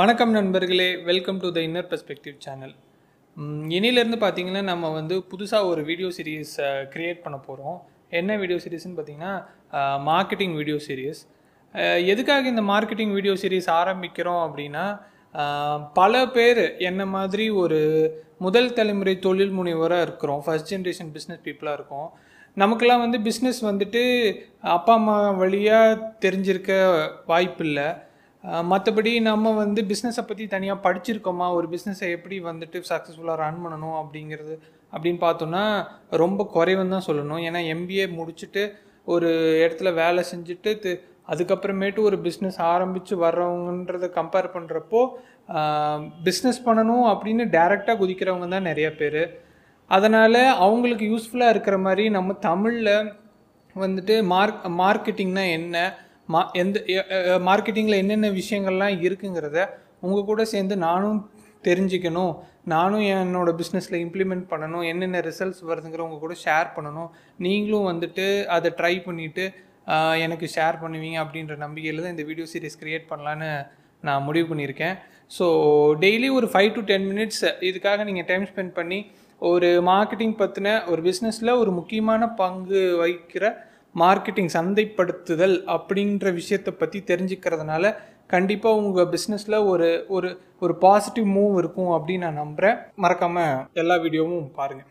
வணக்கம் நண்பர்களே welcome to the inner perspective channel இனியிலேருந்து பார்த்தீங்கன்னா நம்ம வந்து புதுசாக ஒரு வீடியோ சீரீஸ் க்ரியேட் பண்ண போகிறோம் என்ன வீடியோ சீரீஸ்னு பார்த்தீங்கன்னா மார்க்கெட்டிங் வீடியோ சீரீஸ் எதுக்காக இந்த மார்க்கெட்டிங் வீடியோ சீரீஸ் ஆரம்பிக்கிறோம் அப்படின்னா பல பேர் என்ன மாதிரி ஒரு முதல் தலைமுறை தொழில் முனைவராக இருக்கிறோம். ஃபர்ஸ்ட் ஜென்ரேஷன் பிஸ்னஸ் பீப்புளாக இருக்கோம். நமக்கெல்லாம் வந்து பிஸ்னஸ் வந்துட்டு அப்பா அம்மா வழியாக தெரிஞ்சிருக்க வாய்ப்பில்லை. மற்றபடி நம்ம வந்து பிஸ்னஸை பற்றி தனியாக படிச்சிருக்கோமா? ஒரு பிஸ்னஸை எப்படி வந்துட்டு சக்ஸஸ்ஃபுல்லாக ரன் பண்ணணும் அப்படிங்கிறது அப்படின்னு பார்த்தோன்னா ரொம்ப குறைவுன்னு தான் சொல்லணும். ஏன்னா எம்பிஏ முடிச்சுட்டு ஒரு இடத்துல வேலை செஞ்சுட்டு அதுக்கப்புறமேட்டு ஒரு பிஸ்னஸ் ஆரம்பித்து வர்றவங்கன்றதை கம்பேர் பண்ணுறப்போ பிஸ்னஸ் பண்ணணும் அப்படின்னு டேரெக்டாக குதிக்கிறவங்க தான் நிறையா பேர். அதனால் அவங்களுக்கு யூஸ்ஃபுல்லாக இருக்கிற மாதிரி நம்ம தமிழில் வந்துட்டு மார்க் மார்க்கெட்டிங்னால் என்ன? மா எந்த மார்க்கெட்டிங்கில் என்னென்ன விஷயங்கள்லாம் இருக்குங்கிறத உங்கள் கூட சேர்ந்து நானும் தெரிஞ்சுக்கணும். நானும் என்னோட பிஸ்னஸில் இம்ப்ளிமெண்ட் பண்ணணும். என்னென்ன ரிசல்ட்ஸ் வருதுங்கிற உங்கள் கூட ஷேர் பண்ணணும். நீங்களும் வந்துட்டு அதை ட்ரை பண்ணிவிட்டு எனக்கு ஷேர் பண்ணுவீங்க அப்படின்ற நம்பிக்கையில் தான் இந்த வீடியோ சீரிஸ் க்ரியேட் பண்ணலான்னு நான் முடிவு பண்ணியிருக்கேன். ஸோ டெய்லி ஒரு ஃபைவ் டு டென் மினிட்ஸ் இதுக்காக நீங்கள் டைம் ஸ்பெண்ட் பண்ணி ஒரு மார்க்கெட்டிங் பற்றின ஒரு பிஸ்னஸில் ஒரு முக்கியமான பங்கு வகிக்கிற மார்க்கெட்டிங் சந்தைப்படுத்துதல் அப்படின்ற விஷயத்தை பற்றி தெரிஞ்சுக்கிறதுனால கண்டிப்பாக உங்கள் பிஸ்னஸில் ஒரு ஒரு ஒரு பாசிட்டிவ் மூவ் இருக்கும் அப்படின்னு நான் நம்புகிறேன் மறக்காமல் எல்லா வீடியோவும் பாருங்கள்